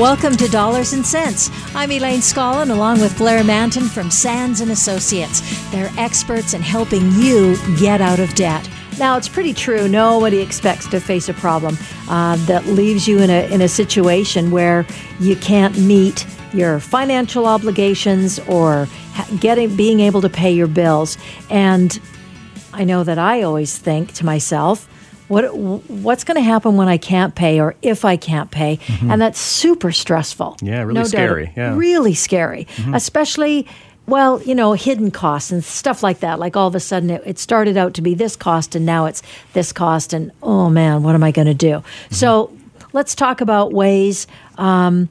Welcome to Dollars and Cents. I'm Elaine Scollin along with Blair Mantin from Sands and Associates. They're experts in helping you get out of debt. Now, it's pretty true. Nobody expects to face a problem uh, that leaves you in a, in a situation where you can't meet your financial obligations or getting being able to pay your bills. And I know that I always think to myself, what what's going to happen when I can't pay or if I can't pay, mm-hmm. and that's super stressful. Yeah, really no scary. Doubt. Yeah, really scary, mm-hmm. especially. Well, you know, hidden costs and stuff like that. Like all of a sudden, it, it, started out to be this cost, and now it's this cost, and oh man, what am I going to do? Mm-hmm. So, let's talk about ways um,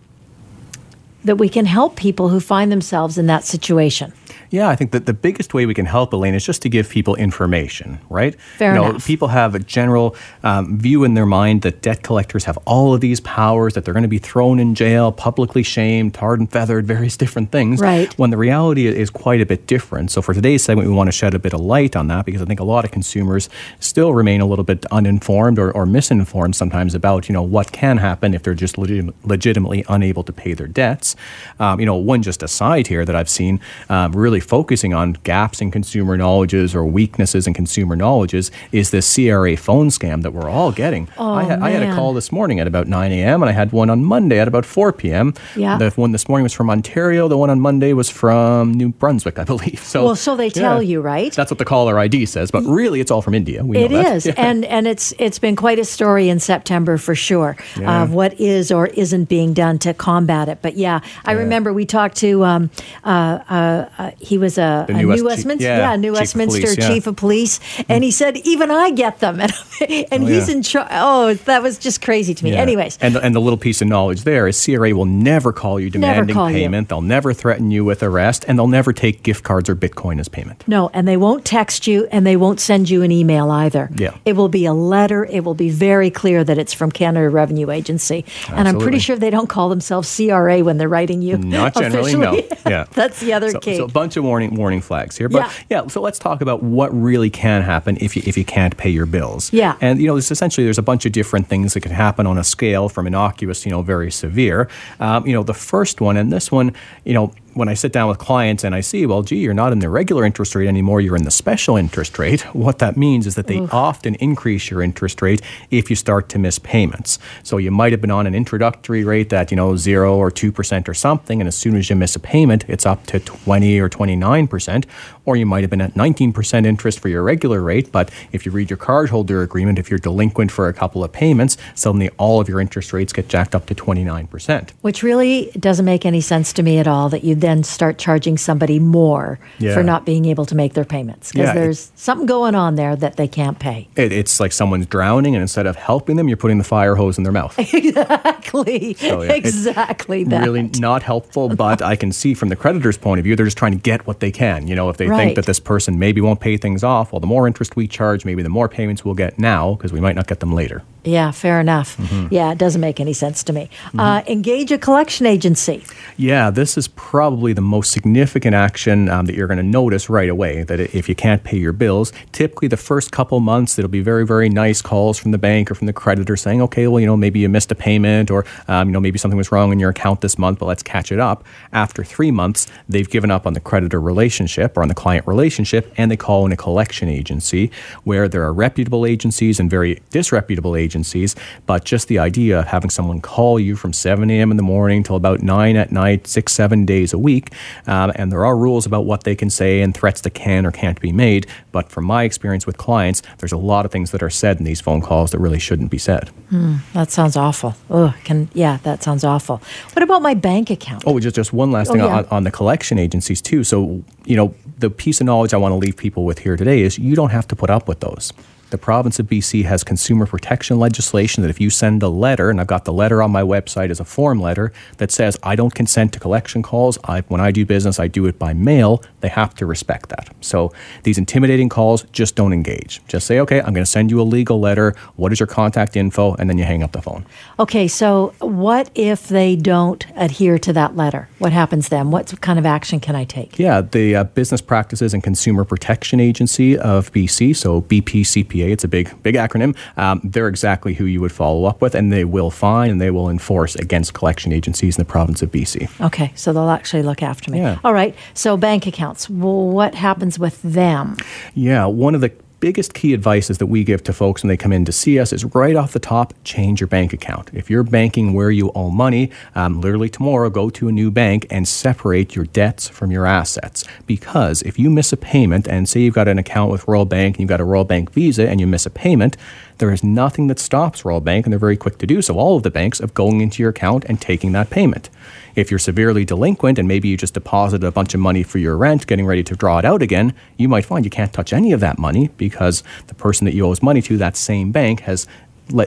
that we can help people who find themselves in that situation. Yeah, I think that the biggest way we can help, Elaine, is just to give people information, right? Fair you know, enough. People have a general um, view in their mind that debt collectors have all of these powers, that they're going to be thrown in jail, publicly shamed, tarred and feathered, various different things. Right. When the reality is quite a bit different. So for today's segment, we want to shed a bit of light on that because I think a lot of consumers still remain a little bit uninformed or, or misinformed sometimes about, you know, what can happen if they're just legit- legitimately unable to pay their debts. Um, you know, one just aside here that I've seen um, really really focusing on gaps in consumer knowledges or weaknesses in consumer knowledges is this CRA phone scam that we're all getting. Oh, I, had, I had a call this morning at about 9 a.m. and I had one on Monday at about 4 p.m. Yeah. The one this morning was from Ontario. The one on Monday was from New Brunswick, I believe. So well, so they tell yeah, you, right? That's what the caller ID says, but really it's all from India. We it is, yeah. and and it's it's been quite a story in September for sure yeah. of what is or isn't being done to combat it. But yeah, I remember we talked to um, uh, uh, uh he was a, a New, West, Westminster, chief, yeah, New chief Westminster of police, chief of police, and he said even I get them, and, and oh, he's yeah. in charge. Oh, that was just crazy to me. Yeah. Anyways, and and the little piece of knowledge there is CRA will never call you demanding call payment. You. They'll never threaten you with arrest, and they'll never take gift cards or Bitcoin as payment. No, and they won't text you, and they won't send you an email either. Yeah, it will be a letter. It will be very clear that it's from Canada Revenue Agency, Absolutely. and I'm pretty sure they don't call themselves CRA when they're writing you. Not generally, officially. no. Yeah, that's the other so, key. So a bunch of warning warning flags here, but yeah. yeah. So let's talk about what really can happen if you if you can't pay your bills. Yeah. And you know, this essentially there's a bunch of different things that can happen on a scale from innocuous, you know, very severe. Um, you know, the first one, and this one, you know, when I sit down with clients and I see, well, gee, you're not in the regular interest rate anymore, you're in the special interest rate, what that means is that they Oof. often increase your interest rate if you start to miss payments. So you might have been on an introductory rate that, you know, 0 or 2% or something, and as soon as you miss a payment, it's up to 20 or 29%, or you might have been at 19% interest for your regular rate, but if you read your cardholder agreement, if you're delinquent for a couple of payments, suddenly all of your interest rates get jacked up to 29%. Which really doesn't make any sense to me at all that you then then start charging somebody more yeah. for not being able to make their payments because yeah, there's something going on there that they can't pay. It, it's like someone's drowning, and instead of helping them, you're putting the fire hose in their mouth. exactly. So, yeah, exactly. That. Really not helpful, but I can see from the creditor's point of view, they're just trying to get what they can. You know, if they right. think that this person maybe won't pay things off, well, the more interest we charge, maybe the more payments we'll get now because we might not get them later. Yeah, fair enough. Mm-hmm. Yeah, it doesn't make any sense to me. Mm-hmm. Uh, engage a collection agency. Yeah, this is probably the most significant action um, that you're going to notice right away. That if you can't pay your bills, typically the first couple months, it'll be very, very nice calls from the bank or from the creditor saying, okay, well, you know, maybe you missed a payment or, um, you know, maybe something was wrong in your account this month, but let's catch it up. After three months, they've given up on the creditor relationship or on the client relationship and they call in a collection agency where there are reputable agencies and very disreputable agencies agencies, but just the idea of having someone call you from 7 a.m. in the morning till about 9 at night, six, seven days a week, um, and there are rules about what they can say and threats that can or can't be made. But from my experience with clients, there's a lot of things that are said in these phone calls that really shouldn't be said. Mm, that sounds awful. Oh, can yeah, that sounds awful. What about my bank account? Oh, just just one last oh, thing yeah. on, on the collection agencies too. So you know, the piece of knowledge I want to leave people with here today is you don't have to put up with those The province of BC has consumer protection legislation that if you send a letter, and I've got the letter on my website as a form letter that says I don't consent to collection calls. I, when I do business, I do it by mail. They have to respect that. So these intimidating calls, just don't engage. Just say, okay, I'm going to send you a legal letter. What is your contact info? And then you hang up the phone. Okay, so what if they don't adhere to that letter? What happens then? What kind of action can I take? Yeah, the uh, Business Practices and Consumer Protection Agency of BC, so BPCPA, it's a big, big acronym. Um, they're exactly who you would follow up with, and they will fine and they will enforce against collection agencies in the province of BC. Okay, so they'll actually look after me. Yeah. All right, so bank accounts, well, what happens with them? Yeah, one of the biggest key advices that we give to folks when they come in to see us is right off the top change your bank account. If you're banking where you owe money, um, literally tomorrow go to a new bank and separate your debts from your assets. Because if you miss a payment, and say you've got an account with Royal Bank and you've got a Royal Bank Visa and you miss a payment, there is nothing that stops Royal Bank, and they're very quick to do so, all of the banks, of going into your account and taking that payment. If you're severely delinquent and maybe you just deposited a bunch of money for your rent, getting ready to draw it out again, you might find you can't touch any of that money because the person that you owe money to, that same bank, has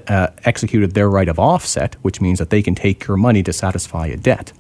uh, executed their right of offset, which means that they can take your money to satisfy a debt.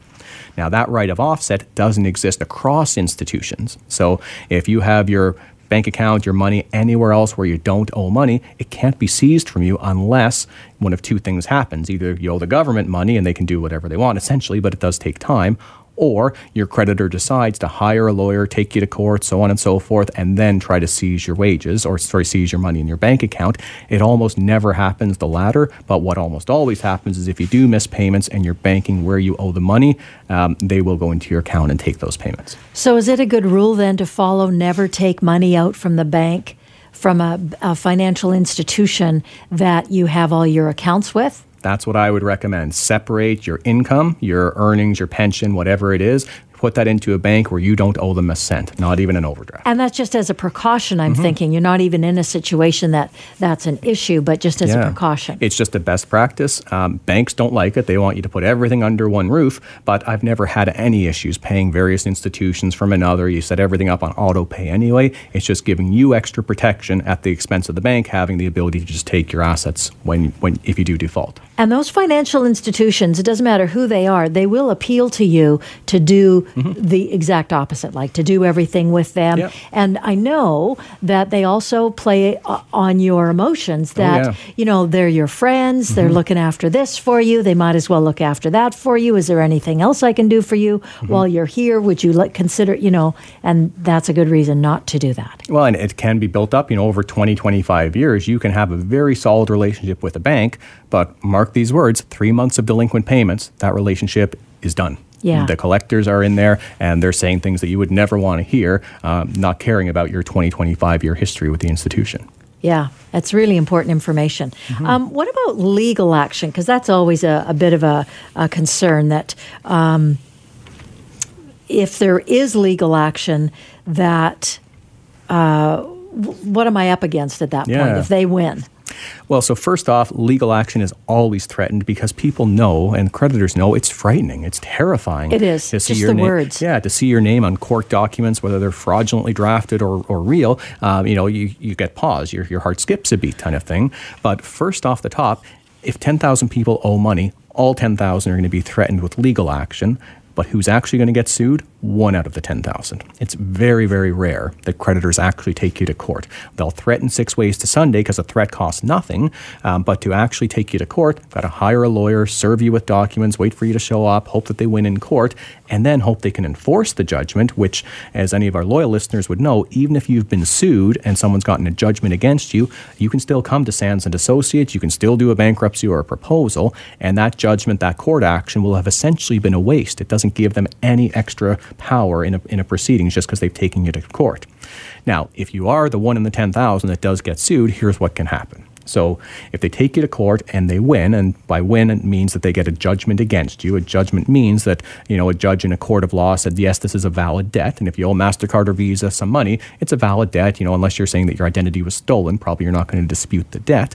Now, that right of offset doesn't exist across institutions. So, if you have your bank account, your money anywhere else where you don't owe money, it can't be seized from you unless one of two things happens. Either you owe the government money and they can do whatever they want, essentially, but it does take time, or your creditor decides to hire a lawyer, take you to court, so on and so forth, and then try to seize your wages or sorry, seize your money in your bank account. It almost never happens the latter, but what almost always happens is if you do miss payments and you're banking where you owe the money, um, they will go into your account and take those payments. So, is it a good rule then to follow never take money out from the bank? From a, a financial institution that you have all your accounts with? That's what I would recommend. Separate your income, your earnings, your pension, whatever it is, put that into a bank where you don't owe them a cent, not even an overdraft. And that's just as a precaution, I'm mm-hmm. thinking. You're not even in a situation that that's an issue, but just as yeah. a precaution. It's just a best practice. Um, banks don't like it. They want you to put everything under one roof, but I've never had any issues paying various institutions from another. You set everything up on auto pay anyway. It's just giving you extra protection at the expense of the bank having the ability to just take your assets when, when if you do default. And those financial institutions, it doesn't matter who they are, they will appeal to you to do mm-hmm. the exact opposite, like to do everything with them. Yep. And I know that they also play uh, on your emotions oh, that, oh, yeah. you know, they're your friends, mm-hmm. they're looking after this for you, they might as well look after that for you. Is there anything else I can do for you mm-hmm. while you're here? Would you like, consider, you know, and that's a good reason not to do that. Well, and it can be built up, you know, over 20, 25 years. You can have a very solid relationship with a bank, but mark these words three months of delinquent payments, that relationship is done. Yeah. The collectors are in there and they're saying things that you would never want to hear, um, not caring about your 20, 25 year history with the institution. Yeah, that's really important information. Mm-hmm. Um, what about legal action? Because that's always a, a, bit of a, a concern that um, if there is legal action, that uh, what am I up against at that yeah. point if they win? Well, so first off, legal action is always threatened because people know and creditors know it's frightening. It's terrifying. It is. To see Just your the name, words. Yeah, to see your name on court documents, whether they're fraudulently drafted or, or real, um, you know, you, you get pause. Your, your heart skips a beat kind of thing. But first off the top, if 10,000 people owe money, all 10,000 are going to be threatened with legal action. But who's actually going to get sued? One out of the 10,000. It's very, very rare that creditors actually take you to court. They'll threaten six ways to Sunday because a threat costs nothing, um, but to actually take you to court, got to hire a lawyer, serve you with documents, wait for you to show up, hope that they win in court, and then hope they can enforce the judgment, which, as any of our loyal listeners would know, even if you've been sued and someone's gotten a judgment against you, you can still come to Sands and Associates, you can still do a bankruptcy or a proposal, and that judgment, that court action will have essentially been a waste. It doesn't give them any extra power in a, in a proceedings just because they've taken you to court. Now, if you are the one in the 10,000 that does get sued, here's what can happen. So if they take you to court and they win, and by win it means that they get a judgment against you. A judgment means that you know a judge in a court of law said yes, this is a valid debt, and if you owe Mastercard or Visa some money, it's a valid debt. You know, unless you're saying that your identity was stolen, probably you're not going to dispute the debt.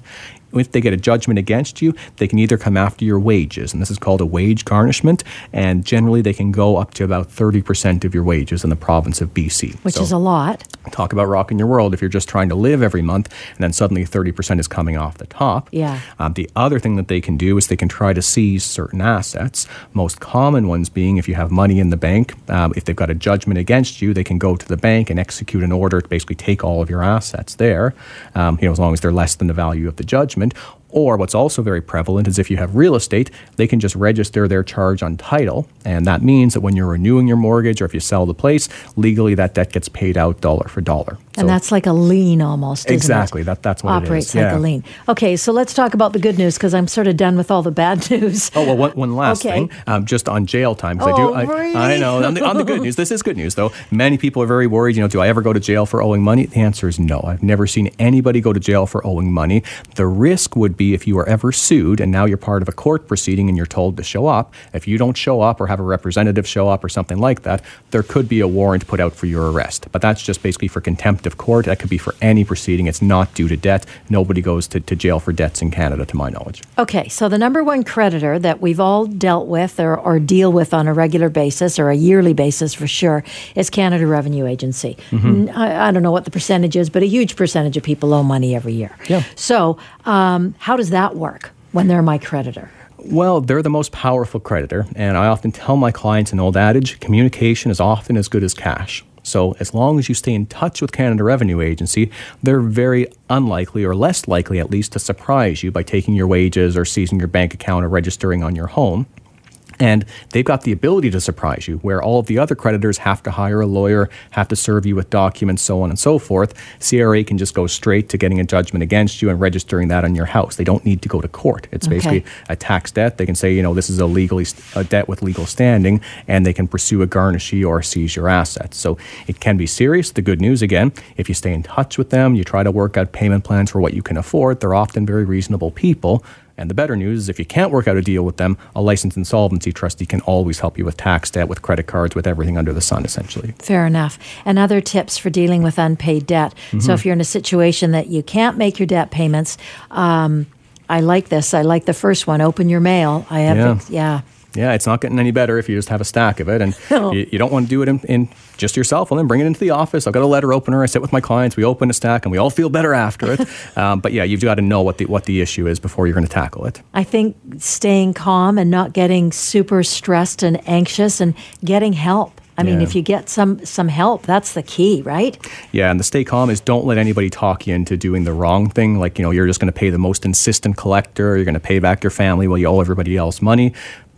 If they get a judgment against you, they can either come after your wages, and this is called a wage garnishment, and generally they can go up to about 30% of your wages in the province of BC. Which So is a lot. Talk about rocking your world if you're just trying to live every month, and then suddenly 30% is coming off the top. Yeah. Um, the other thing that they can do is they can try to seize certain assets. Most common ones being if you have money in the bank, um, if they've got a judgment against you, they can go to the bank and execute an order to basically take all of your assets there. Um, you know, as long as they're less than the value of the judgment. Or what's also very prevalent is if you have real estate, they can just register their charge on title. And that means that when you're renewing your mortgage or if you sell the place, legally that debt gets paid out dollar for dollar. And that's like a lien almost, isn't it? Exactly. That, that's what Operates it is. like a lien. Okay, so let's talk about the good news because I'm sort of done with all the bad news. Oh well, one, one last Okay. thing, um, just on jail time Oh, I do. I, really? I know on the, on the good news. This is good news though. Many people are very worried. You know, do I ever go to jail for owing money? The answer is no. I've never seen anybody go to jail for owing money. The risk would be if you are ever sued and now you're part of a court proceeding and you're told to show up. If you don't show up or have a representative show up or something like that, there could be a warrant put out for your arrest. But that's just basically for contempt of court. That could be for any proceeding. It's not due to debt. Nobody goes to, to jail for debts in Canada, to my knowledge. Okay, so the number one creditor that we've all dealt with or, or deal with on a regular basis or a yearly basis for sure is Canada Revenue Agency. Mm-hmm. I, I don't know what the percentage is, but a huge percentage of people owe money every year. Yeah. So, um, how does that work when they're my creditor? Well, they're the most powerful creditor, and I often tell my clients an old adage communication is often as good as cash. So, as long as you stay in touch with Canada Revenue Agency, they're very unlikely, or less likely at least, to surprise you by taking your wages or seizing your bank account or registering on your home. And they've got the ability to surprise you, where all of the other creditors have to hire a lawyer, have to serve you with documents, so on and so forth. CRA can just go straight to getting a judgment against you and registering that on your house. They don't need to go to court. It's Okay. basically a tax debt. They can say, you know, this is a legally a debt with legal standing, and they can pursue a garnishee or seize your assets. So it can be serious. The good news, again, if you stay in touch with them, you try to work out payment plans for what you can afford. They're often very reasonable people. And the better news is if you can't work out a deal with them, a licensed insolvency trustee can always help you with tax debt, with credit cards, with everything under the sun, essentially. Fair enough. And other tips for dealing with unpaid debt. Mm-hmm. So, if you're in a situation that you can't make your debt payments, um, I like this. I like the first one. Open your mail. I have, Yeah. yeah. Yeah, it's not getting any better if you just have a stack of it. And No. you, you don't want to do it in, in just yourself. Well, then bring it into the office. I've got a letter opener. I sit with my clients. We open a stack and we all feel better after it. um, but yeah, you've got to know what the, what the issue is before you're going to tackle it. I think staying calm and not getting super stressed and anxious and getting help. I mean, Yeah. if you get some some help, that's the key, right? Yeah, and the stay calm is don't let anybody talk you into doing the wrong thing. Like, you know, you're just going to pay the most insistent collector, you're going to pay back your family while you owe everybody else money.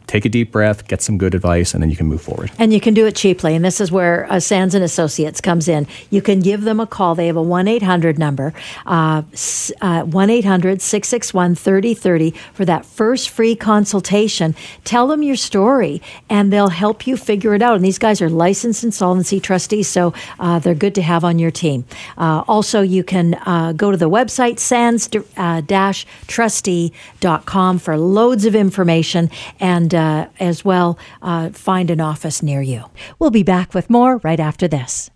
Take a deep breath, get some good advice, and then you can move forward. And you can do it cheaply. And this is where uh, Sands and Associates comes in. You can give them a call. They have a 1 800 number, uh, 1 800 661 3030 for that first free consultation. Tell them your story, and they'll help you figure it out. And these guys are licensed insolvency trustees, so uh, they're good to have on your team. Uh, also, you can uh, go to the website sands-trustee.com for loads of information and uh, as well uh, find an office near you. We'll be back with more right after this.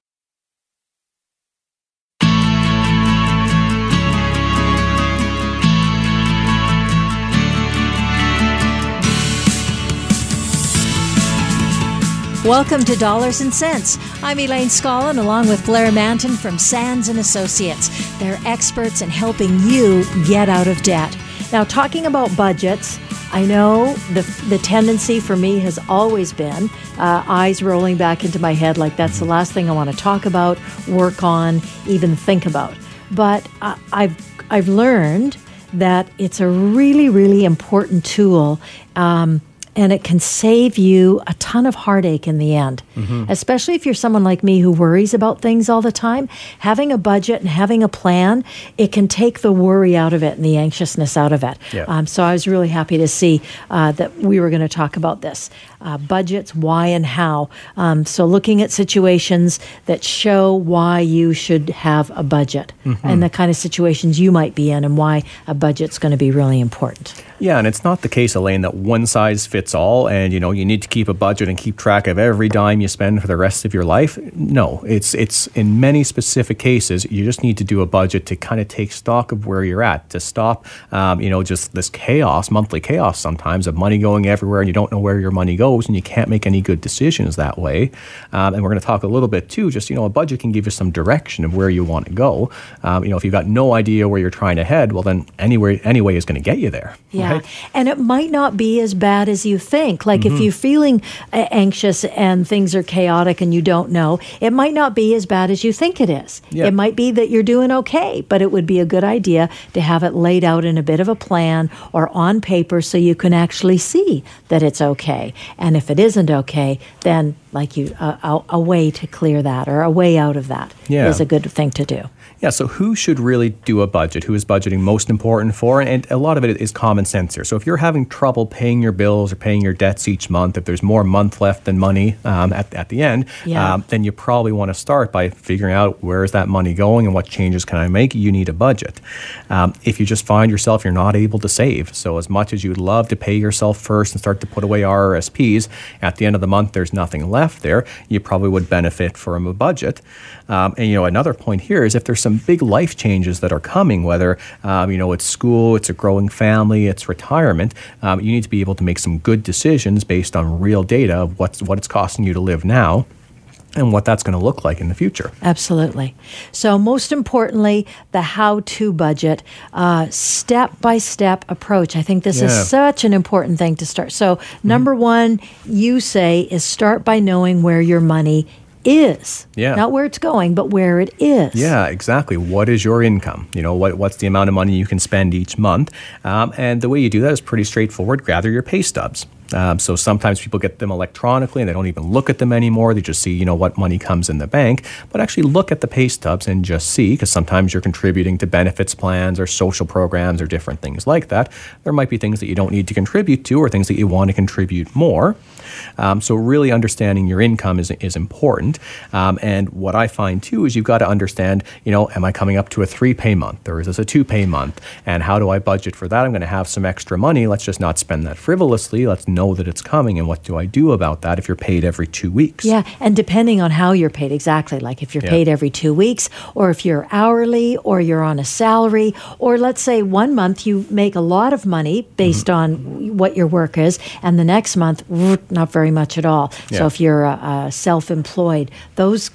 Welcome to Dollars and Cents. I'm Elaine Scollin along with Blair Mantin from Sands and Associates. They're experts in helping you get out of debt. Now, talking about budgets, I know the the tendency for me has always been uh, eyes rolling back into my head like that's the last thing I want to talk about, work on, even think about. But I, I've I've learned that it's a really really important tool. Um, and it can save you a ton of heartache in the end. Especially if you're someone like me who worries about things all the time. Having a budget and having a plan, it can take the worry out of it and the anxiousness out of it. Yeah. Um, so I was really happy to see uh, that we were going to talk about this. Uh, budgets, why and how. Um, so, looking at situations that show why you should have a budget mm-hmm. and the kind of situations you might be in and why a budget's going to be really important. Yeah, and it's not the case, Elaine, that one size fits all and you know you need to keep a budget and keep track of every dime you spend for the rest of your life. No, it's it's in many specific cases you just need to do a budget to kind of take stock of where you're at, to stop um, you know just this chaos, monthly chaos sometimes of money going everywhere and you don't know where your money goes and you can't make any good decisions that way. Um, and we're going to talk a little bit too. Just you know, a budget can give you some direction of where you want to go. Um, you know, if you've got no idea where you're trying to head, well then anywhere anyway is going to get you there. Yeah. Right? And it might not be as bad as you think. Like mm-hmm. if you're feeling anxious and things are chaotic and you don't know, it might not be as bad as you think it is. Yeah. It might be that you're doing okay, but it would be a good idea to have it laid out in a bit of a plan or on paper so you can actually see that it's okay. And if it isn't okay, then like you a, a, way to clear that or a way out of that yeah. is a good thing to do. Yeah, so who should really do a budget? Who is budgeting most important for? And a lot of it is common sense here. So if you're having trouble paying your bills or paying your debts each month, if there's more month left than money um, at, at the end, yeah. um, then you probably want to start by figuring out where is that money going and what changes can I make? You need a budget. Um, if you just find yourself you're not able to save, so as much as you'd love to pay yourself first and start to put away RRSPs, at the end of the month there's nothing left there, you probably would benefit from a budget. Um, and you know another point here is if there's some big life changes that are coming, whether um, you know it's school, it's a growing family, it's retirement, um, you need to be able to make some good decisions based on real data of what's what it's costing you to live now and what that's going to look like in the future. Absolutely. So, most importantly, the how to budget, step by step approach. I think this yeah. is such an important thing to start. So, mm-hmm. number one, you say, is start by knowing where your money is. Yeah. Not where it's going, but where it is. Yeah, exactly. What is your income? You know, what, what's the amount of money you can spend each month? Um, and the way you do that is pretty straightforward. Gather your pay stubs. Um, so sometimes people get them electronically and they don't even look at them anymore. They just see, you know, what money comes in the bank. But actually look at the pay stubs and just see, because sometimes you're contributing to benefits plans or social programs or different things like that. There might be things that you don't need to contribute to or things that you want to contribute more. Um, so really understanding your income is, is important. Um, and what I find too is you've got to understand, you know, am I coming up to a three pay month or is this a two pay month? And how do I budget for that? I'm going to have some extra money. Let's just not spend that frivolously. Let's know that it's coming. And what do I do about that if you're paid every two weeks? Yeah. And depending on how you're paid, exactly. Like if you're yeah. paid every two weeks or if you're hourly or you're on a salary, or let's say one month you make a lot of money based mm-hmm. on what your work is, and the next month, not very much at all. Yeah. So if you're uh, self employed, those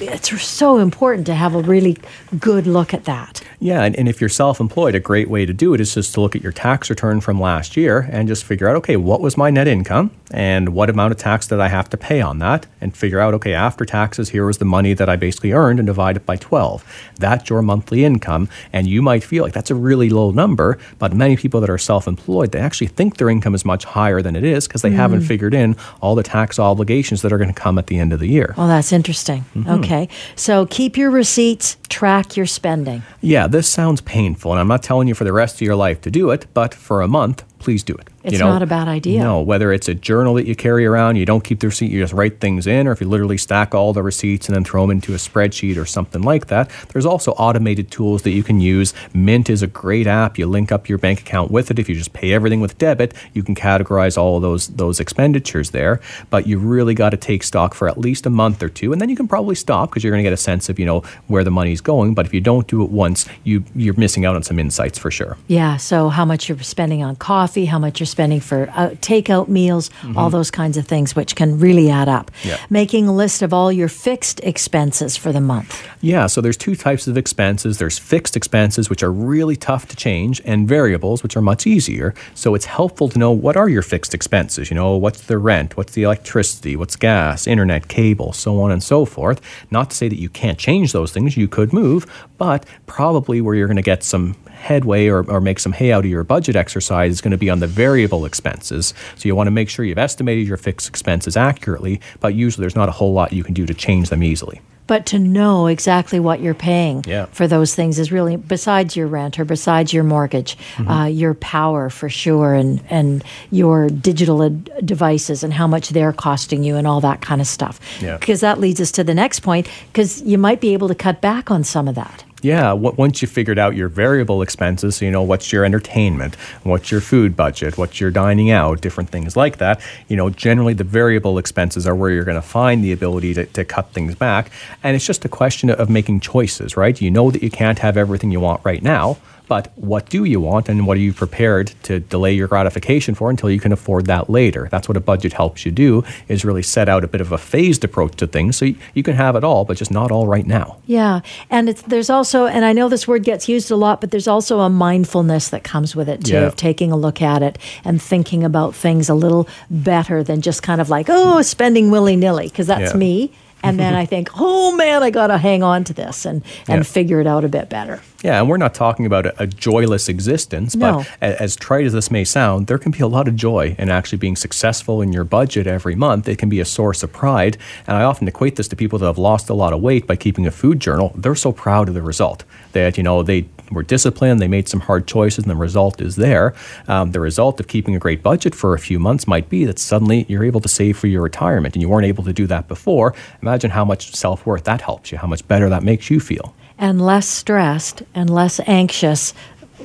it's so important to have a really good look at that. Yeah, and, and if you're self employed, a great way to do it is just to look at your tax return from last year and just figure out okay, what was my net income and what amount of tax did I have to pay on that? And figure out okay, after taxes, here was the money that I basically earned and divide it by 12. That's your monthly income. And you might feel like that's a really low number, but many people that are self employed, they actually think their income is much higher than it is because they mm. haven't figured in all the tax obligations that are going to come at the end of the year. Well, that's interesting. Mm-hmm. Hmm. Okay. So keep your receipts, track your spending. Yeah, this sounds painful, and I'm not telling you for the rest of your life to do it, but for a month, please do it. It's you know, not a bad idea. No, whether it's a journal that you carry around, you don't keep the receipt, you just write things in, or if you literally stack all the receipts and then throw them into a spreadsheet or something like that. There's also automated tools that you can use. Mint is a great app. You link up your bank account with it. If you just pay everything with debit, you can categorize all of those those expenditures there. But you really got to take stock for at least a month or two, and then you can probably stop because you're going to get a sense of you know where the money's going. But if you don't do it once, you you're missing out on some insights for sure. Yeah. So how much you're spending on coffee, how much you're spending for uh, takeout meals, mm-hmm. all those kinds of things, which can really add up. Yeah. Making a list of all your fixed expenses for the month. Yeah, so there's two types of expenses. There's fixed expenses, which are really tough to change, and variables, which are much easier. So it's helpful to know what are your fixed expenses. You know, what's the rent, what's the electricity, what's gas, internet, cable, so on and so forth. Not to say that you can't change those things, you could move, but probably where you're going to get some headway or, or make some hay out of your budget exercise is going to be on the variable expenses. So you want to make sure you've estimated your fixed expenses accurately, but usually there's not a whole lot you can do to change them easily. But to know exactly what you're paying Yeah. for those things is really, besides your rent or besides your mortgage, Mm-hmm. uh, your power for sure, and, and your digital ad- devices and how much they're costing you and all that kind of stuff. Yeah. Because that leads us to the next point, because you might be able to cut back on some of that. Yeah, once you figured out your variable expenses, so you know what's your entertainment, what's your food budget, what's your dining out, different things like that. You know, generally the variable expenses are where you're going to find the ability to, to cut things back. And it's just a question of making choices, right? You know that you can't have everything you want right now, but what do you want and what are you prepared to delay your gratification for until you can afford that later? That's what a budget helps you do, is really set out a bit of a phased approach to things so you, you can have it all, but just not all right now. Yeah, and it's there's also, and I know this word gets used a lot, but there's also a mindfulness that comes with it too, Yeah. of taking a look at it and thinking about things a little better than just kind of like, oh, spending willy nilly, because that's Yeah. me. And then I think, oh man, I got to hang on to this and and Yeah. figure it out a bit better. Yeah, and we're not talking about a, a joyless existence, No. but as trite as this may sound, there can be a lot of joy in actually being successful in your budget every month. It can be a source of pride. And I often equate this to people that have lost a lot of weight by keeping a food journal. They're so proud of the result that, you know, they were disciplined, they made some hard choices, and the result is there. Um, the result of keeping a great budget for a few months might be that suddenly you're able to save for your retirement, and you weren't able to do that before. Imagine how much self worth that helps you, how much better that makes you feel. and less stressed and less anxious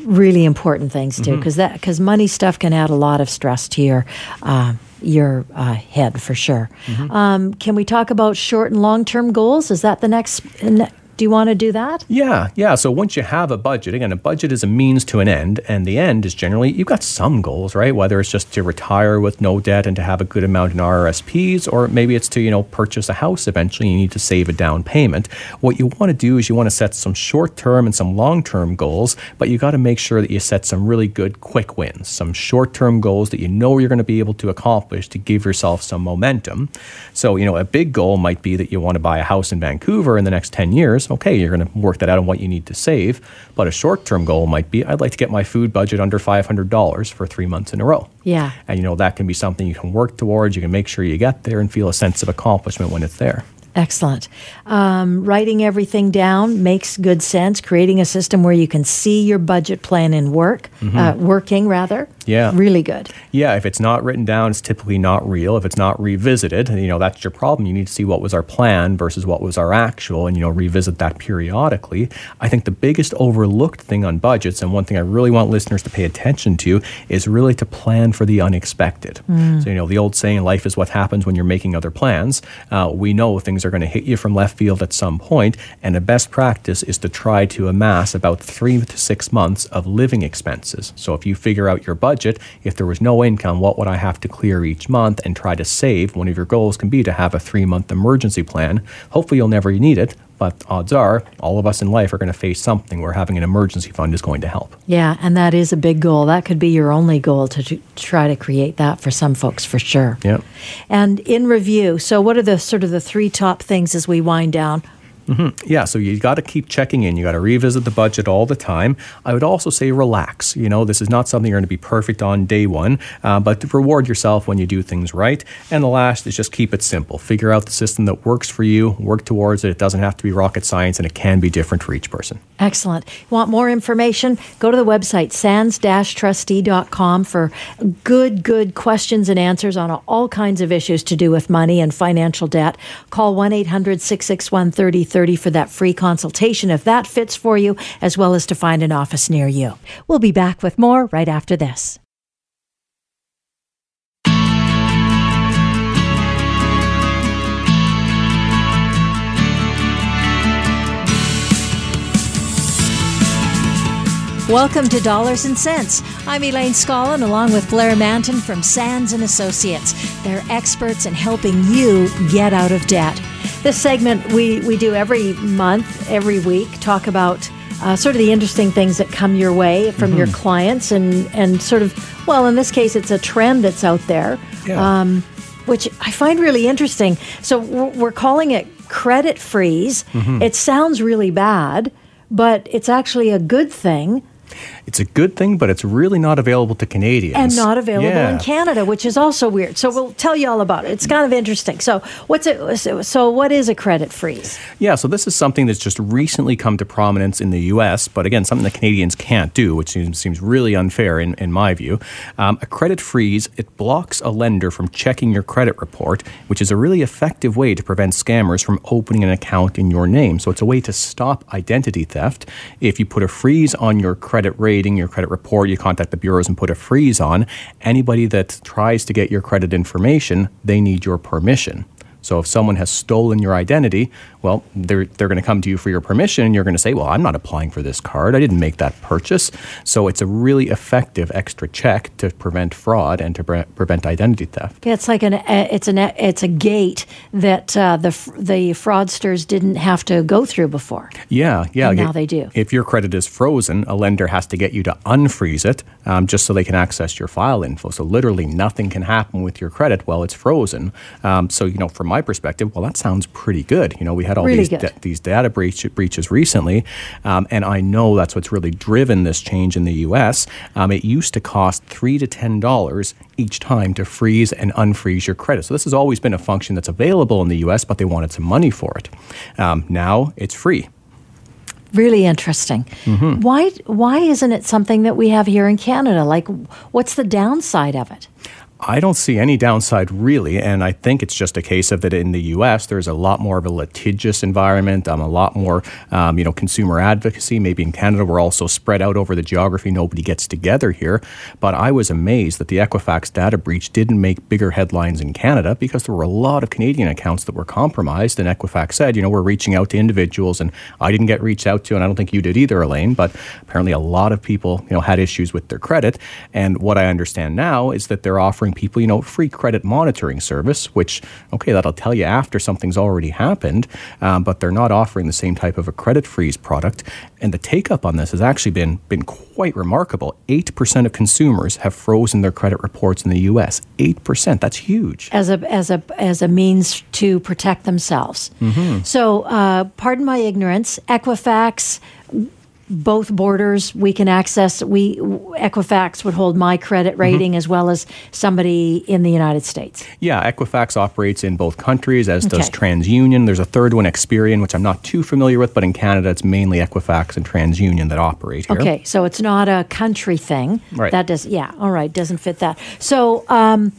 really important things too because that because money stuff can add a lot of stress to your uh, your uh, head for sure um, can we talk about short and long term goals is that the next do you want to do that Yeah, yeah. So once you have a budget, again, a budget is a means to an end, and the end is generally you've got some goals, right? Whether it's just to retire with no debt and to have a good amount in RRSPs, or maybe it's to you know purchase a house eventually. You need to save a down payment. What you want to do is you want to set some short-term and some long-term goals, but you got to make sure that you set some really good quick wins, some short-term goals that you know you're going to be able to accomplish to give yourself some momentum. So you know a big goal might be that you want to buy a house in Vancouver in the next 10 years. Okay, you're going to work that out on what you need to save. But a short term goal might be I'd like to get my food budget under $500 for three months in a row. Yeah. And you know, that can be something you can work towards. You can make sure you get there and feel a sense of accomplishment when it's there. Excellent. Um, writing everything down makes good sense. Creating a system where you can see your budget plan in work, uh, working rather. Yeah. Really good. Yeah, if it's not written down, it's typically not real. If it's not revisited, you know, that's your problem. You need to see what was our plan versus what was our actual and, you know, revisit that periodically. I think the biggest overlooked thing on budgets, and one thing I really want listeners to pay attention to, is really to plan for the unexpected. So, you know, the old saying, life is what happens when you're making other plans. Uh, we know things are going to hit you from left field at some point, and a best practice is to try to amass about three to six months of living expenses. So if you figure out your budget, if there was no income, what would I have to clear each month and try to save? One of your goals can be to have a three month emergency plan. Hopefully, you'll never need it, but odds are all of us in life are going to face something where having an emergency fund is going to help. Yeah, and that is a big goal. That could be your only goal to, to try to create that for some folks for sure. Yeah. And in review, so what are the sort of the three top things as we wind down? Yeah, so you got to keep checking in. You got to revisit the budget all the time. I would also say relax. You know, this is not something you're going to be perfect on day one, uh, but reward yourself when you do things right. And the last is just keep it simple. Figure out the system that works for you, work towards it. It doesn't have to be rocket science, and it can be different for each person. Excellent. Want more information? Go to the website sands-trustee.com for good, good questions and answers on all kinds of issues to do with money and financial debt. Call 1-800-661-3030 for that free consultation if that fits for you, as well as to find an office near you. We'll be back with more right after this. Welcome to Dollars and Cents. I'm Elaine Scollin along with Blair Mantin from Sands and Associates. They're experts in helping you get out of debt. This segment we, we do every month, every week, talk about uh, sort of the interesting things that come your way from your clients and, and sort of, well, in this case, it's a trend that's out there, Yeah. um, which I find really interesting. So we're we're calling it credit freeze. It sounds really bad, but it's actually a good thing It's a good thing, but it's really not available to Canadians. And not available Yeah. in Canada, which is also weird. So we'll tell you all about it. It's kind of interesting. So what's it? So, what is a credit freeze? Yeah, so this is something that's just recently come to prominence in the U.S., but again, something that Canadians can't do, which seems, seems really unfair in, in my view. Um, a credit freeze, it blocks a lender from checking your credit report, which is a really effective way to prevent scammers from opening an account in your name. So it's a way to stop identity theft. If you put a freeze on your credit rating, your credit report, you contact the bureaus and put a freeze on, anybody that tries to get your credit information, they need your permission. So if someone has stolen your identity, well, they're, they're going to come to you for your permission and you're going to say, well, I'm not applying for this card. I didn't make that purchase. So it's a really effective extra check to prevent fraud and to pre- prevent identity theft. It's like an uh, it's an it's a gate that uh, the the fraudsters didn't have to go through before. Yeah, yeah. And now they do. If your credit is frozen, a lender has to get you to unfreeze it um, just so they can access your file info. So literally nothing can happen with your credit while it's frozen. Um, so, you know, from my perspective, well, that sounds pretty good. You know, we had all Really these, da- these data breach, breaches recently, um, and I know that's what's really driven this change in the U.S. Um, it used to cost three to ten dollars each time to freeze and unfreeze your credit. So this has always been a function that's available in the U.S., but they wanted some money for it. Um, now it's free. Really interesting. Mm-hmm. Why why isn't it something that we have here in Canada? Like, what's the downside of it? I don't see any downside really, and I think it's just a case of that in the U.S. there's a lot more of a litigious environment, um, a lot more um, you know consumer advocacy. Maybe in Canada we're also spread out over the geography. Nobody gets together here. But I was amazed that the Equifax data breach didn't make bigger headlines in Canada because there were a lot of Canadian accounts that were compromised. And Equifax said, you know, we're reaching out to individuals, and I didn't get reached out to, and I don't think you did either, Elaine. But apparently a lot of people you know had issues with their credit. And what I understand now is that they're offering people, you know, free credit monitoring service, which, okay, that'll tell you after something's already happened, um, but they're not offering the same type of a credit freeze product. And the take up on this has actually been, been quite remarkable. 8% of consumers have frozen their credit reports in the US. 8%, that's huge. as a as a as a means to protect themselves. Mm-hmm. So, uh, pardon my ignorance. Equifax, both borders we can access. We Equifax would hold my credit Mm-hmm. rating as well as somebody in the United States. Yeah, Equifax operates in both countries, as does TransUnion. There's a third one, Experian, which I'm not too familiar with, but in Canada, it's mainly Equifax and TransUnion that operate here. Okay, so it's not a country thing. Right. That does. Yeah. All right. Doesn't fit that. So. Um,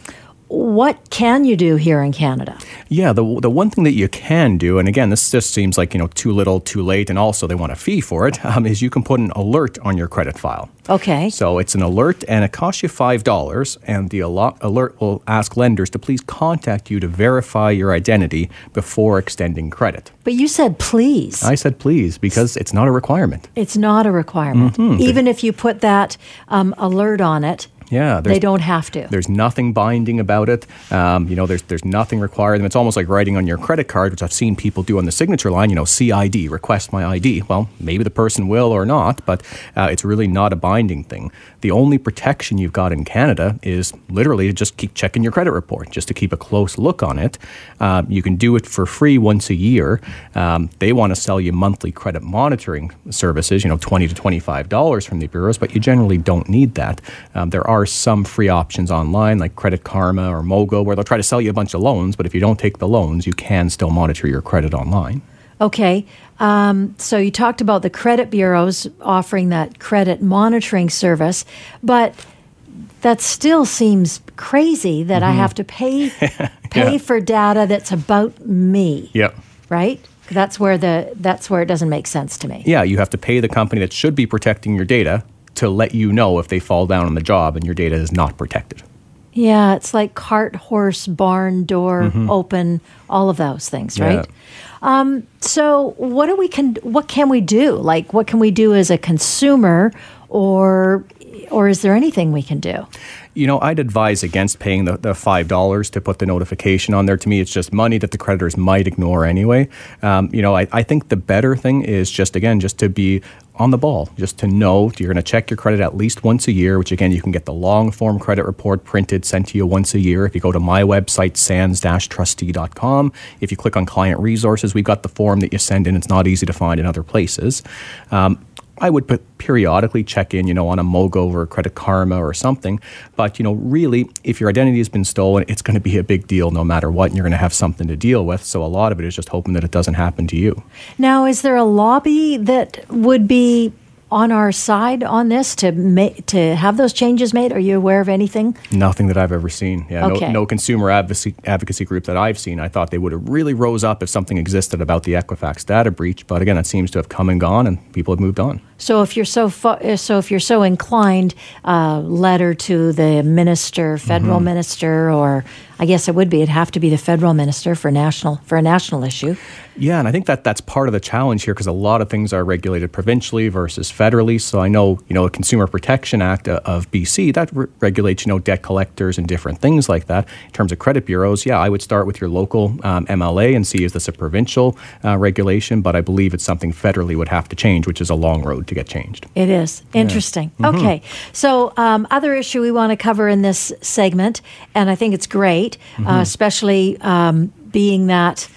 what can you do here in Canada? Yeah, the, the one thing that you can do, and again, this just seems like, you know, too little, too late, and also they want a fee for it, um, is you can put an alert on your credit file. Okay. So it's an alert, and it costs you $5, and the alert will ask lenders to please contact you to verify your identity before extending credit. But you said please. I said please because it's not a requirement. It's not a requirement. Mm-hmm. Even if you put that um, alert on it, Yeah, they don't have to. There's nothing binding about it. Um, you know, there's there's nothing required. And It's almost like writing on your credit card, which I've seen people do on the signature line. You know, CID, request my ID. Well, maybe the person will or not, but uh, it's really not a binding thing. The only protection you've got in Canada is literally to just keep checking your credit report, just to keep a close look on it. Um, you can do it for free once a year. Um, they want to sell you monthly credit monitoring services. You know, twenty to twenty-five dollars from the bureaus, but you generally don't need that. Um, there are some free options online, like Credit Karma or Mogo, where they'll try to sell you a bunch of loans, but if you don't take the loans, you can still monitor your credit online. Okay. Um, so you talked about the credit bureaus offering that credit monitoring service, but that still seems crazy that I have to pay pay Mm-hmm. Yeah. for data that's about me. Yep. Right? That's where the that's where it doesn't make sense to me. Yeah, you have to pay the company that should be protecting your data to let you know if they fall down on the job and your data is not protected. Yeah, it's like cart, horse, barn, door, Mm-hmm. open, all of those things, right? Um, so what do we can what can we do? Like what can we do as a consumer or or is there anything we can do? You know, I'd advise against paying the, the $5 to put the notification on there. To me, it's just money that the creditors might ignore anyway. Um, you know, I, I think the better thing is just, again, just to be on the ball, just to know you're going to check your credit at least once a year, which again, you can get the long form credit report printed, sent to you once a year. If you go to my website, sands-trustee.com, if you click on client resources, we've got the form that you send in. It's not easy to find in other places. Um, I would put periodically check in, you know, on a Mogo or a Credit Karma or something. But, you know, really, if your identity has been stolen, it's going to be a big deal no matter what, and you're going to have something to deal with. So a lot of it is just hoping that it doesn't happen to you. Now, is there a lobby that would be on our side on this to make to have those changes made? Are you aware of anything? Nothing that I've ever seen. Yeah, okay. no, no consumer advocacy, advocacy group that I've seen. I thought they would have really rose up if something existed about the Equifax data breach, but again, it seems to have come and gone, and people have moved on. So if you're so fu- so if you're so inclined, uh, letter to the minister, federal mm-hmm. minister, or I guess it would be it'd have to be the federal minister for national for a national issue. Yeah, and I think that that's part of the challenge here because a lot of things are regulated provincially versus federally. So I know you know a Consumer Protection Act uh, of BC that re- regulates you know debt collectors and different things like that. In terms of credit bureaus, yeah, I would start with your local um, MLA and see is this is a provincial uh, regulation, but I believe it's something federally would have to change, which is a long road to get changed. It is interesting. Yeah. Mm-hmm. Okay, so um, other issue we want to cover in this segment, and I think it's great, mm-hmm. uh, especially um, being that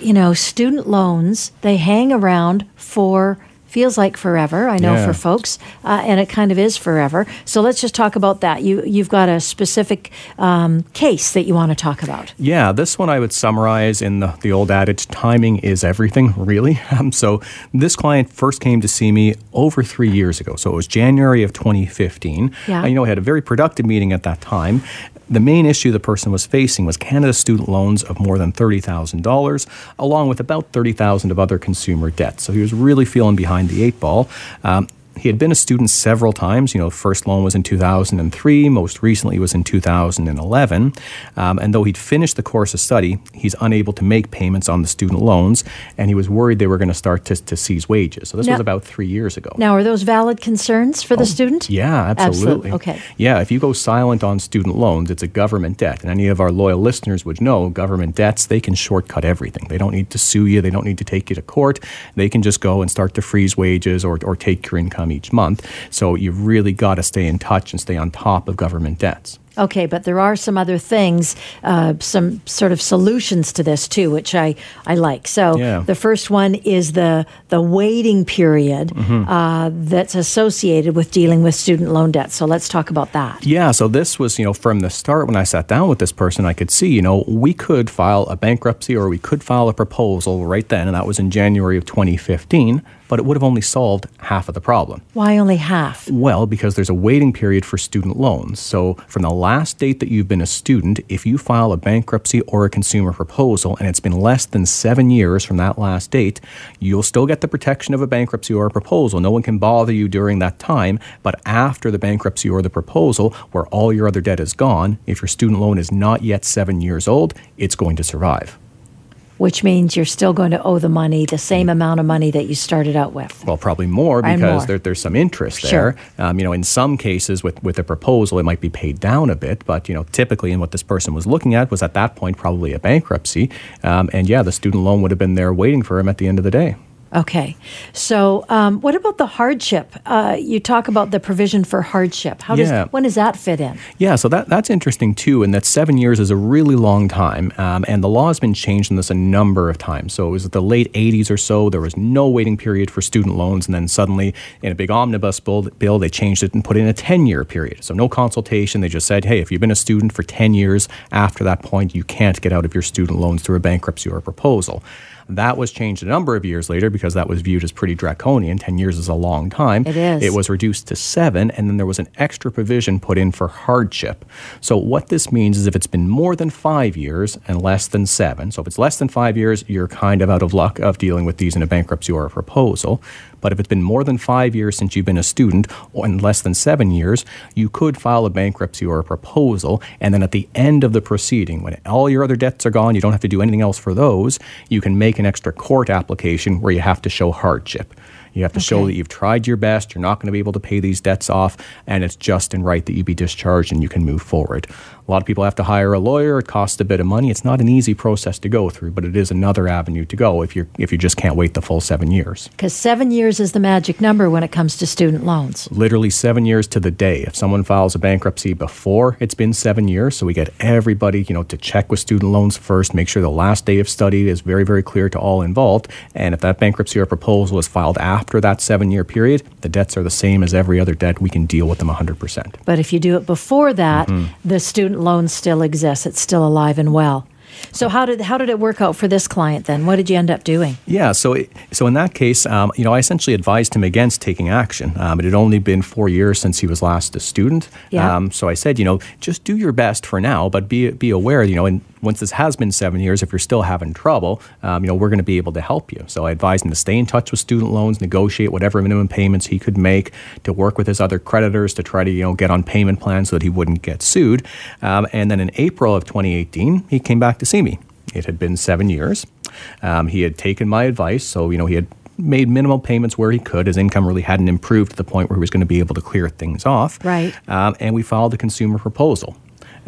you know student loans they hang around for feels like forever. I know yeah. for folks, uh, and it kind of is forever. So let's just talk about that. You you've got a specific um, case that you want to talk about. Yeah, this one I would summarize in the, the old adage: timing is everything. Really. Um, so this client first came to see me over three years ago. So it was January of 2015. Yeah. you know, we had a very productive meeting at that time, the main issue the person was facing was Canada student loans of more than $30,000, along with about 30,000 of other consumer debt. So he was really feeling behind the eight ball. Um, he had been a student several times. You know, first loan was in 2003, most recently was in 2011. Um, and though he'd finished the course of study, he's unable to make payments on the student loans, and he was worried they were going to start to, to seize wages. So this now, was about three years ago. Now, are those valid concerns for the oh, student? Yeah, absolutely. absolutely. Okay. Yeah, if you go silent on student loans, it's a government debt. And any of our loyal listeners would know government debts, they can shortcut everything. They don't need to sue you, they don't need to take you to court. They can just go and start to freeze wages or, or take your income each month. So you've really got to stay in touch and stay on top of government debts. Okay, but there are some other things, uh, some sort of solutions to this too, which I, I like. So yeah. the first one is the the waiting period mm-hmm. uh, that's associated with dealing with student loan debt. So let's talk about that. Yeah. So this was you know from the start when I sat down with this person, I could see you know we could file a bankruptcy or we could file a proposal right then, and that was in January of 2015 but it would have only solved half of the problem. Why only half? Well, because there's a waiting period for student loans. So from the last date that you've been a student, if you file a bankruptcy or a consumer proposal and it's been less than seven years from that last date, you'll still get the protection of a bankruptcy or a proposal. No one can bother you during that time. But after the bankruptcy or the proposal, where all your other debt is gone, if your student loan is not yet seven years old, it's going to survive which means you're still going to owe the money, the same amount of money that you started out with. Well, probably more because more. There, there's some interest sure. there. Um, you know, in some cases with, with a proposal, it might be paid down a bit, but, you know, typically in what this person was looking at was at that point probably a bankruptcy. Um, and yeah, the student loan would have been there waiting for him at the end of the day. Okay. So, um, what about the hardship? Uh, you talk about the provision for hardship. How does when does that fit in? Yeah, so that that's interesting too, and that seven years is a really long time, um, and the law has been changed on this a number of times. So it was the late '80s or so. There was no waiting period for student loans, and then suddenly, in a big omnibus bill, bill they changed it and put in a 10-year period. So no consultation. They just said, hey, if you've been a student for 10 years, after that point, you can't get out of your student loans through a bankruptcy or a proposal. That was changed a number of years later because that was viewed as pretty draconian. 10 years is a long time. It is. It was reduced to seven, and then there was an extra provision put in for hardship. So, what this means is if it's been more than five years and less than seven, so if it's less than five years, you're kind of out of luck of dealing with these in a bankruptcy or a proposal. But if it's been more than five years since you've been a student, or in less than seven years, you could file a bankruptcy or a proposal. And then at the end of the proceeding, when all your other debts are gone, you don't have to do anything else for those, you can make an extra court application where you have to show hardship. You have to okay. show that you've tried your best, you're not going to be able to pay these debts off, and it's just and right that you be discharged and you can move forward. A lot of people have to hire a lawyer. It costs a bit of money. It's not an easy process to go through, but it is another avenue to go if you if you just can't wait the full seven years. Because seven years is the magic number when it comes to student loans. Literally seven years to the day. If someone files a bankruptcy before it's been seven years, so we get everybody you know to check with student loans first, make sure the last day of study is very very clear to all involved, and if that bankruptcy or proposal is filed after that seven year period, the debts are the same as every other debt. We can deal with them 100%. But if you do it before that, mm-hmm. the student loan still exists, it's still alive and well. So how did how did it work out for this client then? What did you end up doing? Yeah, so it, so in that case, um, you know, I essentially advised him against taking action. Um, it had only been four years since he was last a student. Yeah. Um, so I said, you know, just do your best for now, but be be aware, you know, and once this has been seven years, if you're still having trouble, um, you know, we're going to be able to help you. So I advised him to stay in touch with student loans, negotiate whatever minimum payments he could make, to work with his other creditors to try to, you know, get on payment plans so that he wouldn't get sued. Um, and then in April of 2018, he came back to see me. It had been seven years. Um, he had taken my advice, so, you know, he had made minimal payments where he could. His income really hadn't improved to the point where he was going to be able to clear things off. Right. Um, and we filed a consumer proposal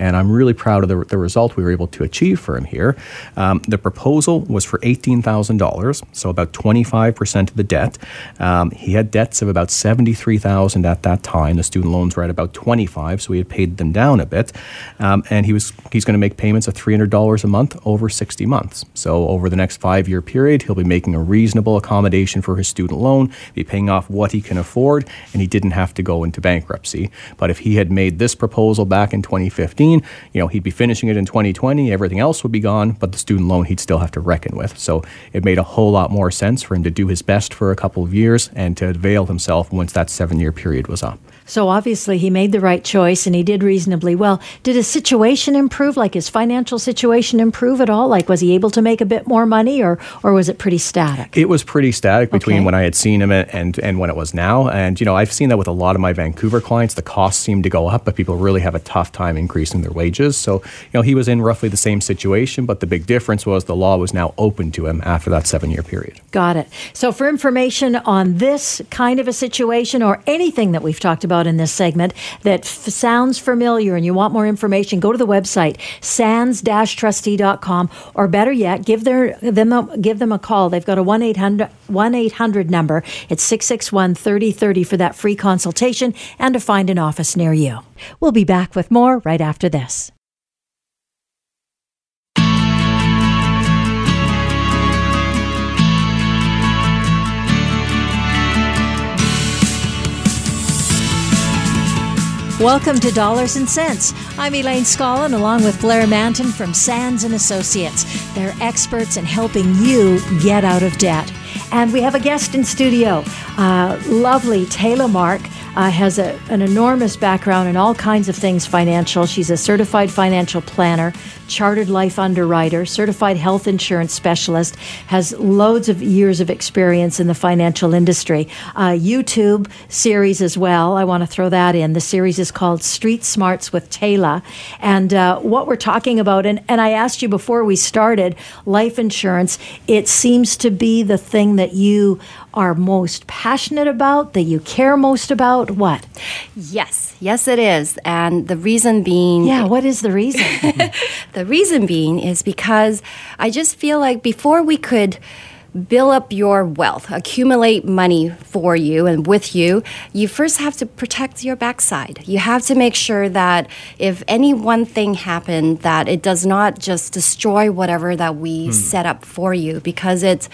and I'm really proud of the, the result we were able to achieve for him here. Um, the proposal was for $18,000, so about 25% of the debt. Um, he had debts of about 73000 at that time. The student loans were at about 25 so he had paid them down a bit. Um, and he was he's going to make payments of $300 a month over 60 months. So over the next five year period, he'll be making a reasonable accommodation for his student loan, be paying off what he can afford, and he didn't have to go into bankruptcy. But if he had made this proposal back in 2015, you know, he'd be finishing it in 2020, everything else would be gone, but the student loan he'd still have to reckon with. So it made a whole lot more sense for him to do his best for a couple of years and to avail himself once that seven year period was up. So obviously he made the right choice and he did reasonably well. Did his situation improve? Like his financial situation improve at all? Like was he able to make a bit more money or or was it pretty static? It was pretty static between okay. when I had seen him and and when it was now. And you know, I've seen that with a lot of my Vancouver clients. The costs seem to go up, but people really have a tough time increasing their wages. So, you know, he was in roughly the same situation, but the big difference was the law was now open to him after that 7-year period. Got it. So for information on this kind of a situation or anything that we've talked about in this segment that f- sounds familiar and you want more information, go to the website sands-trustee.com or better yet, give their them a, give them a call. They've got a 1-800 number. It's 661-3030 for that free consultation and to find an office near you. We'll be back with more right after this. Welcome to Dollars and Cents. I'm Elaine Scollin along with Blair Mantin from Sands and Associates. They're experts in helping you get out of debt. And we have a guest in studio, uh, lovely Taylor Mark uh, has a, an enormous background in all kinds of things financial. She's a certified financial planner, chartered life underwriter, certified health insurance specialist, has loads of years of experience in the financial industry. Uh, YouTube series as well. I want to throw that in. The series is called Street Smarts with Taylor. And uh, what we're talking about, and, and I asked you before we started, life insurance, it seems to be the thing that you are most passionate about, that you care most about? What? Yes, yes, it is. And the reason being. Yeah, what is the reason? the reason being is because I just feel like before we could build up your wealth, accumulate money for you and with you, you first have to protect your backside. You have to make sure that if any one thing happened, that it does not just destroy whatever that we hmm. set up for you because it's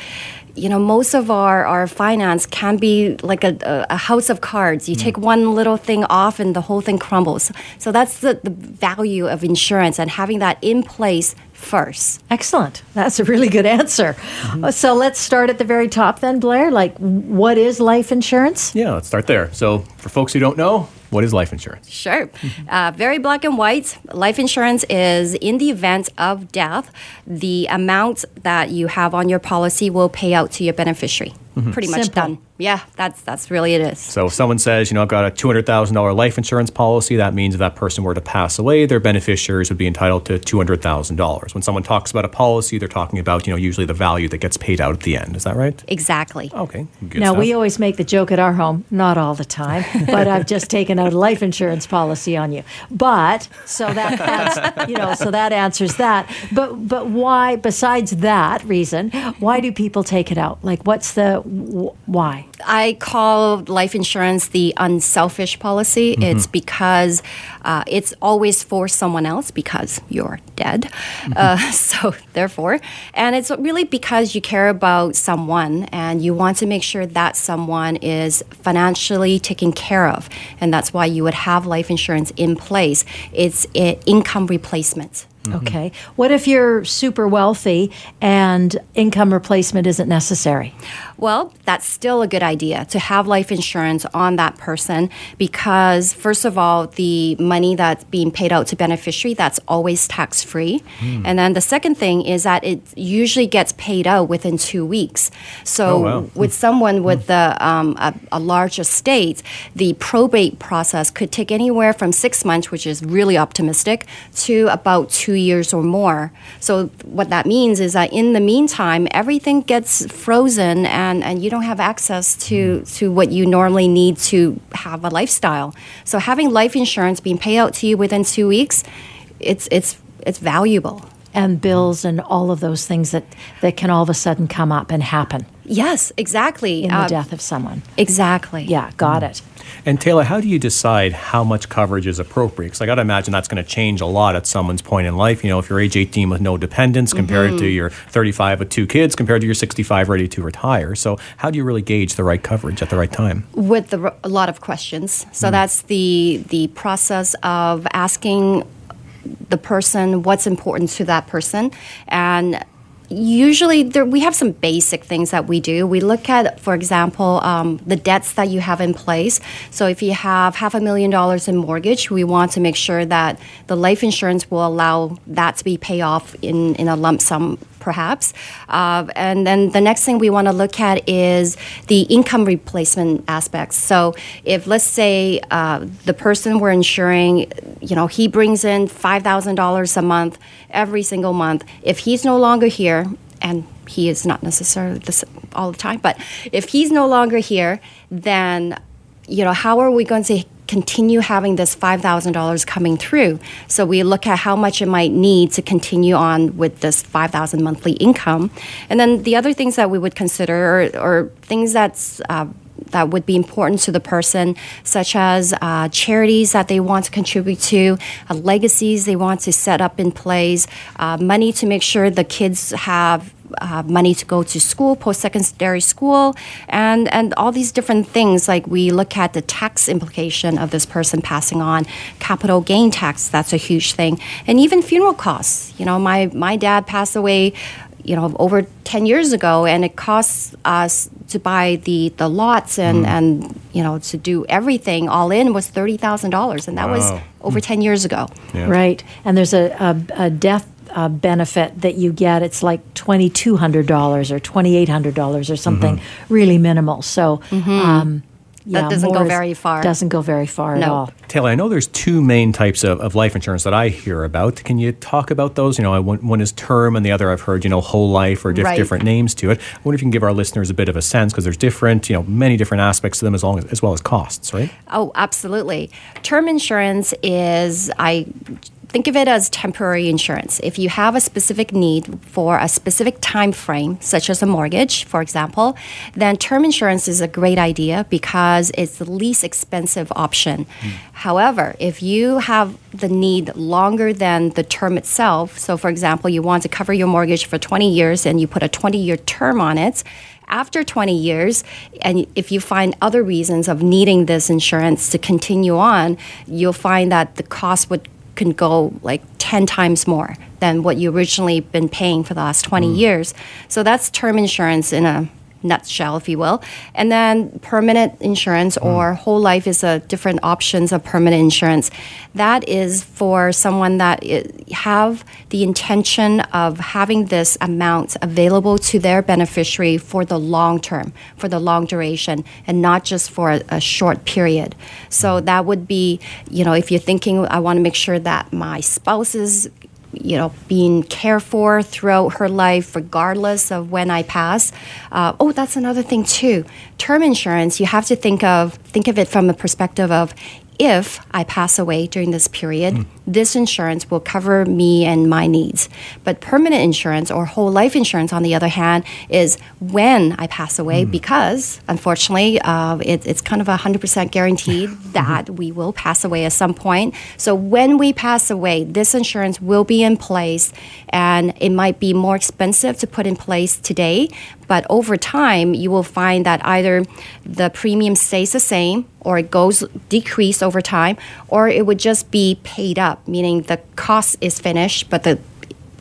you know, most of our, our finance can be like a, a house of cards. You mm. take one little thing off and the whole thing crumbles. So that's the, the value of insurance and having that in place first. Excellent. That's a really good answer. Mm-hmm. So let's start at the very top then, Blair. Like, what is life insurance? Yeah, let's start there. So, for folks who don't know, what is life insurance? Sure. Uh, very black and white. Life insurance is in the event of death, the amount that you have on your policy will pay out to your beneficiary. Mm-hmm. Pretty much Simple. done. Yeah, that's that's really it is. So if someone says, you know, I've got a two hundred thousand dollar life insurance policy, that means if that person were to pass away, their beneficiaries would be entitled to two hundred thousand dollars. When someone talks about a policy, they're talking about, you know, usually the value that gets paid out at the end. Is that right? Exactly. Okay. now stuff. we always make the joke at our home, not all the time, but I've just taken out a life insurance policy on you. But so that adds, you know, so that answers that. But but why? Besides that reason, why do people take it out? Like, what's the w- why? I call life insurance the unselfish policy. Mm-hmm. It's because uh, it's always for someone else because you're dead. Mm-hmm. Uh, so, therefore, and it's really because you care about someone and you want to make sure that someone is financially taken care of. And that's why you would have life insurance in place. It's i income replacement. Mm-hmm. Okay. What if you're super wealthy and income replacement isn't necessary? Well, that's still a good idea to have life insurance on that person because, first of all, the money that's being paid out to beneficiary that's always tax free, hmm. and then the second thing is that it usually gets paid out within two weeks. So, Oh, wow. with hmm. someone with hmm. the, um, a, a large estate, the probate process could take anywhere from six months, which is really optimistic, to about two years or more. So, what that means is that in the meantime, everything gets frozen and, and you don't have access to, to what you normally need to have a lifestyle. So, having life insurance being paid out to you within two weeks, it's, it's, it's valuable. And bills and all of those things that, that can all of a sudden come up and happen Yes, exactly. in the Uh, death of someone. Exactly. Yeah, got it. And Taylor, how do you decide how much coverage is appropriate? Because I got to imagine that's going to change a lot at someone's point in life. You know, if you're age 18 with no dependents compared Mm-hmm. to your 35 with two kids compared to your 65 ready to retire. So how do you really gauge the right coverage at the right time? with the, a lot of questions. So that's the the process of asking the person what's important to that person and usually there, we have some basic things that we do. We look at for example um, the debts that you have in place. So if you have half a million dollars in mortgage we want to make sure that the life insurance will allow that to be paid off in, in a lump sum perhaps. Uh, and then the next thing we want to look at is the income replacement aspects. So if let's say uh, the person we're insuring, you know, he brings in five thousand dollars a month every single month. If he's no longer here, and he is not necessarily this all the time, but if he's no longer here, then you know, how are we going to continue having this $5,000 coming through? So we look at how much it might need to continue on with this 5,000 monthly income. And then the other things that we would consider are things that's uh, that would be important to the person, such as uh, charities that they want to contribute to, uh, legacies they want to set up in place, uh, money to make sure the kids have uh, money to go to school, post secondary school, and, and all these different things. Like we look at the tax implication of this person passing on, capital gain tax, that's a huge thing, and even funeral costs. You know, my, my dad passed away you know over 10 years ago and it costs us to buy the the lots and and you know to do everything all in was $30,000 and that was Wow. over 10 years ago. Yeah. Right. And there's a, a, a death uh, benefit that you get. It's like $2,200 or $2,800 or something really minimal. So, um, yeah, Mm-hmm. doesn't go very far. Doesn't go very far at all. Taylor, I know there's two main types of, of life insurance that I hear about. Can you talk about those? You know, I- one, one is term, and the other I've heard, you know, whole life or diff- Right. different names to it. I wonder if you can give our listeners a bit of a sense because there's different, you know, many different aspects to them as, long as, as well as costs, right? Oh, absolutely. Term insurance is I think of it as temporary insurance. If you have a specific need for a specific time frame, such as a mortgage, for example, then term insurance is a great idea because it's the least expensive option. Hmm. However, if you have the need longer than the term itself, so for example, you want to cover your mortgage for 20 years and you put a 20 year term on it, after 20 years, and if you find other reasons of needing this insurance to continue on, you'll find that the cost would can go like 10 times more than what you originally been paying for the last 20 mm. years. So that's term insurance in a nutshell, if you will. And then permanent insurance hmm. or whole life is a different options of permanent insurance. That is for someone that have the intention of having this amount available to their beneficiary for the long term, for the long duration, and not just for a, a short period. So that would be, you know, if you're thinking, I want to make sure that my spouse is you know, being cared for throughout her life, regardless of when I pass. Uh, oh, that's another thing too. Term insurance, you have to think of think of it from a perspective of if I pass away during this period, mm. this insurance will cover me and my needs. But permanent insurance or whole life insurance, on the other hand, is when I pass away mm. because, unfortunately, uh, it, it's kind of a 100% guaranteed that we will pass away at some point. So when we pass away, this insurance will be in place and it might be more expensive to put in place today, but over time, you will find that either the premium stays the same or it goes decrease over time, or it would just be paid up, meaning the cost is finished, but the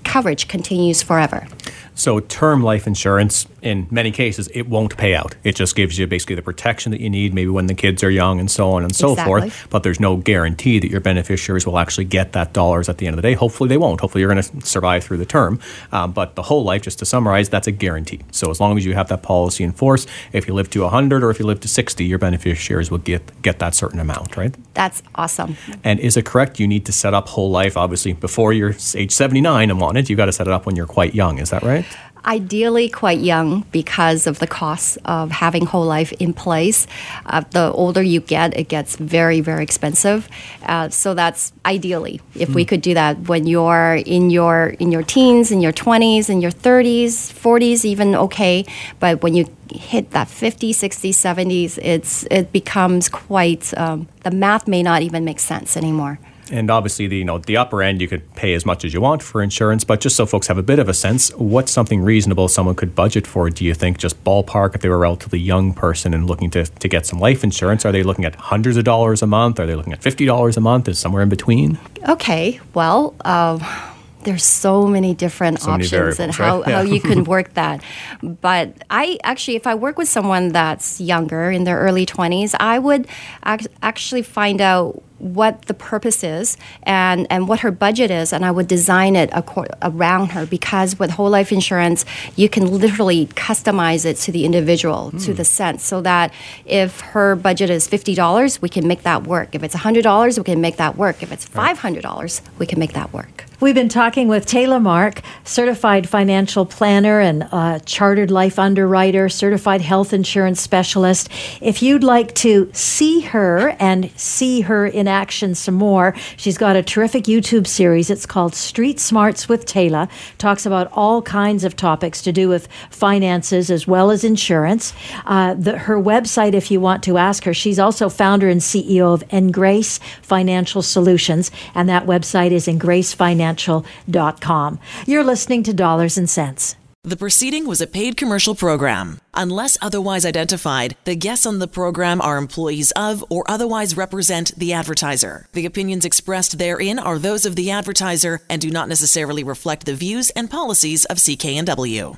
coverage continues forever. So, term life insurance, in many cases, it won't pay out. It just gives you basically the protection that you need, maybe when the kids are young and so on and so exactly. forth. But there's no guarantee that your beneficiaries will actually get that dollars at the end of the day. Hopefully, they won't. Hopefully, you're going to survive through the term. Um, but the whole life, just to summarize, that's a guarantee. So, as long as you have that policy in force, if you live to 100 or if you live to 60, your beneficiaries will get, get that certain amount, right? That's awesome. And is it correct? You need to set up whole life, obviously, before you're age 79 and want it. You've got to set it up when you're quite young. Is that right? Ideally, quite young because of the cost of having whole life in place. Uh, the older you get, it gets very, very expensive. Uh, so that's ideally if mm. we hmm. could do that when you're in your in your teens, in your 20s, in your 30s, 40s, even okay. But when you hit that 50s, 60s, 70s, it's it becomes quite um, the math may not even make sense anymore. And obviously, the you know the upper end you could pay as much as you want for insurance, but just so folks have a bit of a sense, what's something reasonable someone could budget for? Do you think just ballpark if they were a relatively young person and looking to, to get some life insurance? Are they looking at hundreds of dollars a month? Are they looking at fifty dollars a month? Is somewhere in between? Okay, well. Uh, there's so many different so options many and how, right? yeah. how you can work that. But I actually, if I work with someone that's younger in their early 20s, I would ac- actually find out what the purpose is and, and what her budget is, and I would design it around her because with whole life insurance, you can literally customize it to the individual, mm. to hmm. the sense, so that if her budget is $50, we can make that work. If it's $100, we can make that work. If it's $500, we can make that work. We've been talking with Taylor Mark, certified financial planner and uh, chartered life underwriter, certified health insurance specialist. If you'd like to see her and see her in action some more, she's got a terrific YouTube series. It's called Street Smarts with Taylor. Talks about all kinds of topics to do with finances as well as insurance. Uh, the, her website, if you want to ask her, she's also founder and CEO of Engrace Financial Solutions, and that website is engracefinancial.com. You're listening to Dollars and Cents. The proceeding was a paid commercial program. Unless otherwise identified, the guests on the program are employees of or otherwise represent the advertiser. The opinions expressed therein are those of the advertiser and do not necessarily reflect the views and policies of CKNW.